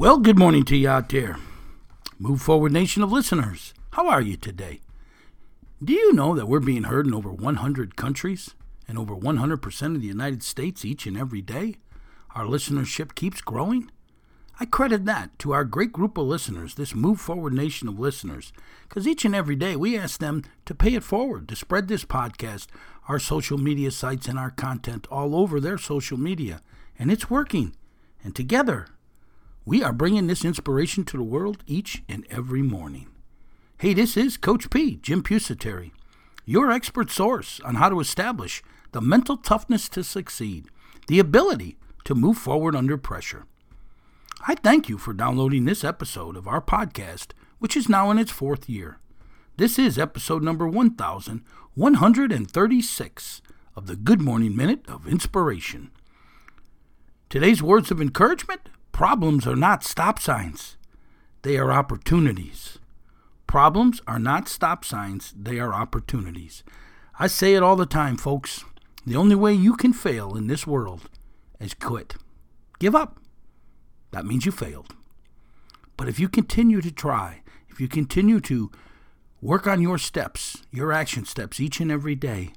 Well, good morning to you out there. Move Forward Nation of listeners. How are you today? Do you know that we're being heard in over 100 countries and over 100% of the United States each and every day? Our listenership keeps growing. I credit that to our great group of listeners, this Move Forward Nation of listeners, because each and every day we ask them to pay it forward, to spread this podcast, our social media sites, and our content all over their social media. And it's working. And together, we are bringing this inspiration to the world each and every morning. Hey, this is Coach P, Jim Pusateri, your expert source on how to establish the mental toughness to succeed, the ability to move forward under pressure. I thank you for downloading this episode of our podcast, which is now in its fourth year. This is episode number 1136 of the Good Morning Minute of Inspiration. Today's words of encouragement problems are not stop signs, they are opportunities. Problems are not stop signs, they are opportunities. I say it all the time, folks. The only way you can fail in this world is quit. Give up. That means you failed. But if you continue to try, if you continue to work on your steps, your action steps each and every day,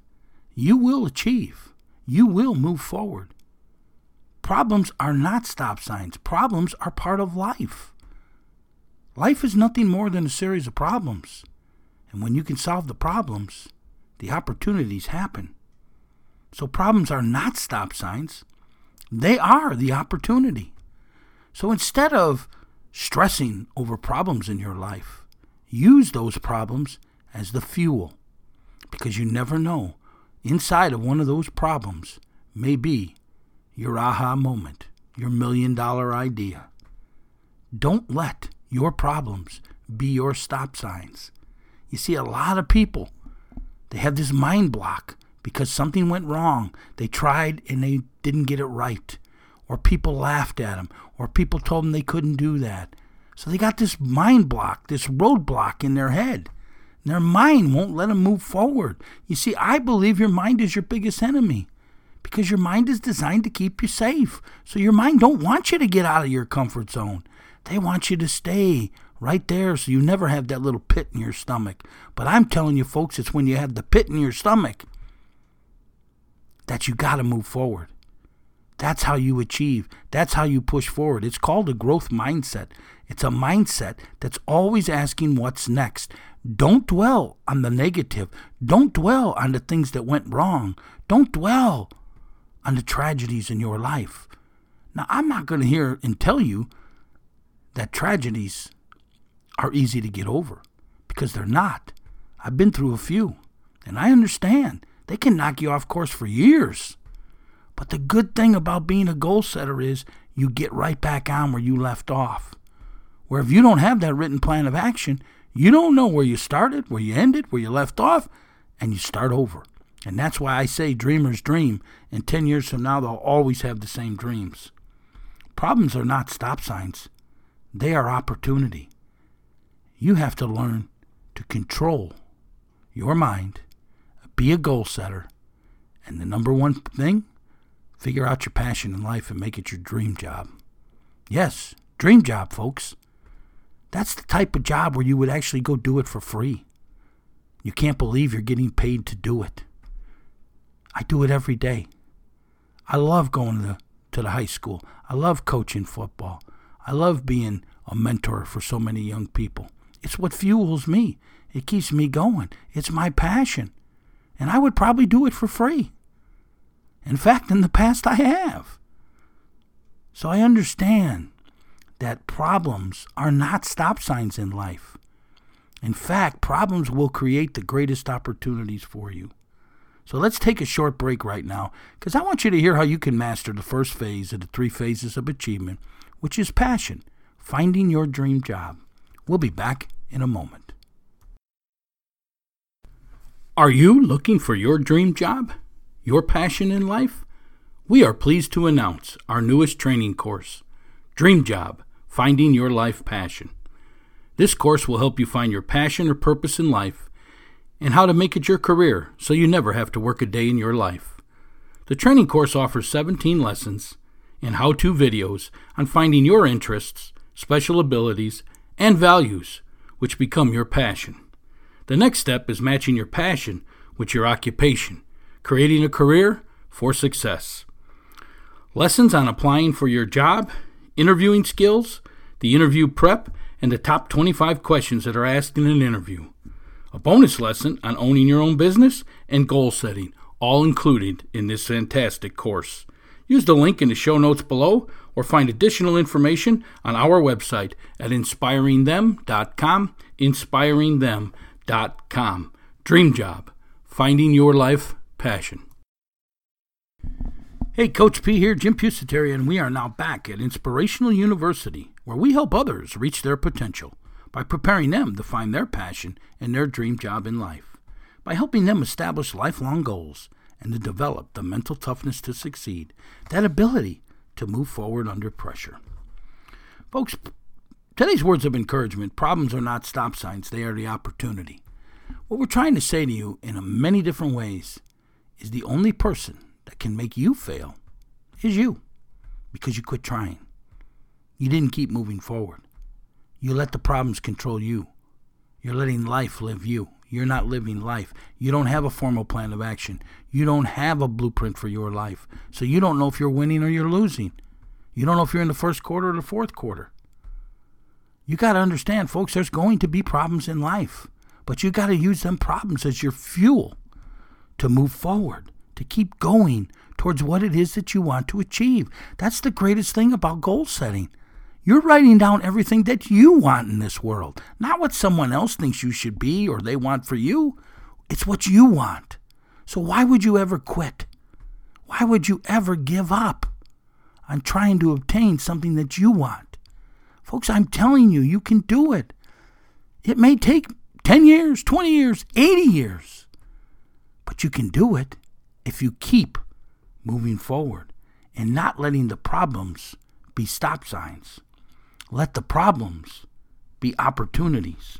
you will achieve. You will move forward. Problems are not stop signs, problems are part of life. Life is nothing more than a series of problems. And when you can solve the problems, the opportunities happen. So problems are not stop signs, they are the opportunity. So instead of stressing over problems in your life, use those problems as the fuel because you never know. Inside of one of those problems may be your aha moment, your million dollar idea. Don't let your problems be your stop signs. You see, a lot of people, they have this mind block because something went wrong. They tried and they didn't get it right. Or people laughed at them. Or people told them they couldn't do that. So they got this mind block, this roadblock in their head. Their mind won't let them move forward. You see, I believe your mind is your biggest enemy because your mind is designed to keep you safe. So your mind don't want you to get out of your comfort zone. They want you to stay right there so you never have that little pit in your stomach. But I'm telling you folks, it's when you have the pit in your stomach that you got to move forward. That's how you achieve. That's how you push forward. It's called a growth mindset. It's a mindset that's always asking what's next. Don't dwell on the negative. Don't dwell on the things that went wrong. Don't dwell on the tragedies in your life. Now, I'm not going to hear and tell you that tragedies are easy to get over because they're not. I've been through a few, and I understand. They can knock you off course for years. But the good thing about being a goal setter is you get right back on where you left off. Where if you don't have that written plan of action, you don't know where you started, where you ended, where you left off, and you start over. And that's why I say dreamers dream, and 10 years from now, they'll always have the same dreams. Problems are not stop signs, they are opportunity. You have to learn to control your mind, be a goal setter, and the number one thing, figure out your passion in life and make it your dream job. Yes, dream job, folks. That's the type of job where you would actually go do it for free. You can't believe you're getting paid to do it. I do it every day. I love going to the, to the high school. I love coaching football. I love being a mentor for so many young people. It's what fuels me. It keeps me going. It's my passion. And I would probably do it for free. In fact, in the past, I have. So I understand that problems are not stop signs in life. In fact, problems will create the greatest opportunities for you. So let's take a short break right now because I want you to hear how you can master the first phase of the three phases of achievement, which is passion, finding your dream job. We'll be back in a moment. Are you looking for your dream job? Your passion in life? We are pleased to announce our newest training course, Dream Job Finding Your Life Passion. This course will help you find your passion or purpose in life and how to make it your career so you never have to work a day in your life. The training course offers 17 lessons and how to videos on finding your interests, special abilities, and values, which become your passion. The next step is matching your passion with your occupation, creating a career for success. Lessons on applying for your job, interviewing skills, the interview prep, and the top 25 questions that are asked in an interview. A bonus lesson on owning your own business and goal setting, all included in this fantastic course. Use the link in the show notes below or find additional information on our website at inspiringthem.com. Inspiringthem.com. Dream Job Finding Your Life Passion. Hey, Coach P here, Jim Pusateri, and we are now back at Inspirational University, where we help others reach their potential by preparing them to find their passion and their dream job in life, by helping them establish lifelong goals and to develop the mental toughness to succeed, that ability to move forward under pressure. Folks, today's words of encouragement problems are not stop signs, they are the opportunity. What we're trying to say to you in many different ways is the only person that can make you fail is you because you quit trying. You didn't keep moving forward. You let the problems control you. You're letting life live you. You're not living life. You don't have a formal plan of action. You don't have a blueprint for your life. So you don't know if you're winning or you're losing. You don't know if you're in the first quarter or the fourth quarter. You got to understand, folks, there's going to be problems in life. But you got to use them problems as your fuel to move forward to keep going towards what it is that you want to achieve. That's the greatest thing about goal setting. You're writing down everything that you want in this world, not what someone else thinks you should be or they want for you. It's what you want. So why would you ever quit? Why would you ever give up on trying to obtain something that you want? Folks, I'm telling you, you can do it. It may take 10 years, 20 years, 80 years, but you can do it if you keep moving forward and not letting the problems be stop signs. Let the problems be opportunities.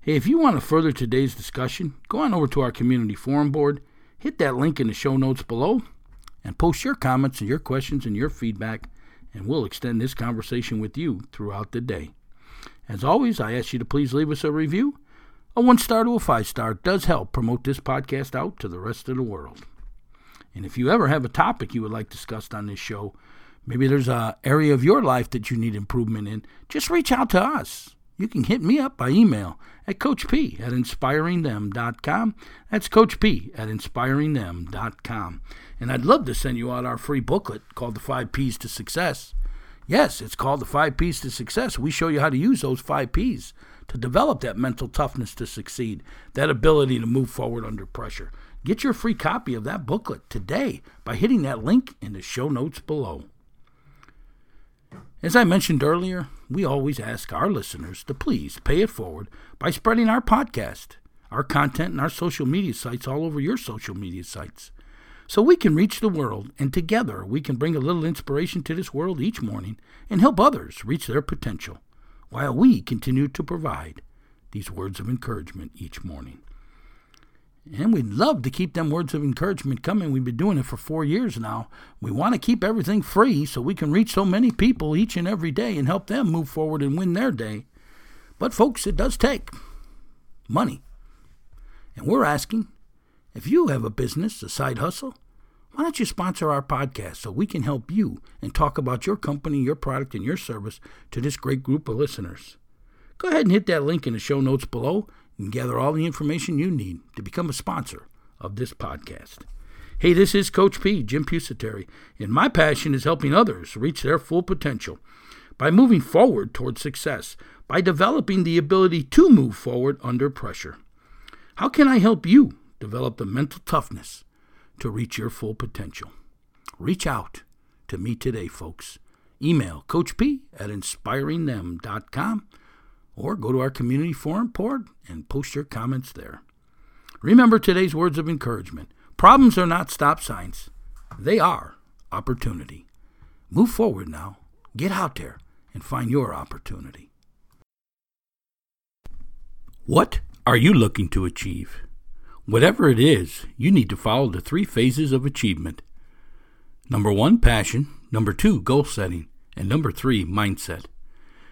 Hey, if you want to further today's discussion, go on over to our community forum board, hit that link in the show notes below, and post your comments and your questions and your feedback, and we'll extend this conversation with you throughout the day. As always, I ask you to please leave us a review a one star to a five star does help promote this podcast out to the rest of the world. And if you ever have a topic you would like discussed on this show, maybe there's a area of your life that you need improvement in, just reach out to us. You can hit me up by email at Coach P at inspiringthem.com. That's Coach P at inspiringthem.com. And I'd love to send you out our free booklet called The Five P's to Success. Yes, it's called The Five P's to Success. We show you how to use those five P's to develop that mental toughness to succeed, that ability to move forward under pressure. Get your free copy of that booklet today by hitting that link in the show notes below. As I mentioned earlier, we always ask our listeners to please pay it forward by spreading our podcast, our content, and our social media sites all over your social media sites so we can reach the world and together we can bring a little inspiration to this world each morning and help others reach their potential. while we continue to provide these words of encouragement each morning. And we'd love to keep them words of encouragement coming. We've been doing it for four years now. We want to keep everything free so we can reach so many people each and every day and help them move forward and win their day. But, folks, it does take money. And we're asking if you have a business, a side hustle, why don't you sponsor our podcast so we can help you and talk about your company, your product, and your service to this great group of listeners? Go ahead and hit that link in the show notes below and gather all the information you need to become a sponsor of this podcast. Hey, this is Coach P, Jim Pusateri, and my passion is helping others reach their full potential by moving forward towards success, by developing the ability to move forward under pressure. How can I help you develop the mental toughness to reach your full potential? Reach out to me today, folks. Email Coach P at inspiringthem.com or go to our community forum board and post your comments there. Remember today's words of encouragement. Problems are not stop signs, they are opportunity. Move forward now. Get out there and find your opportunity. What are you looking to achieve? Whatever it is, you need to follow the three phases of achievement. Number one, passion. Number two, goal setting. And number three, mindset.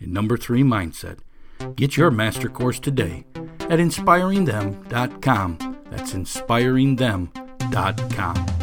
And number three, mindset. Get your master course today at inspiringthem.com. That's inspiringthem.com.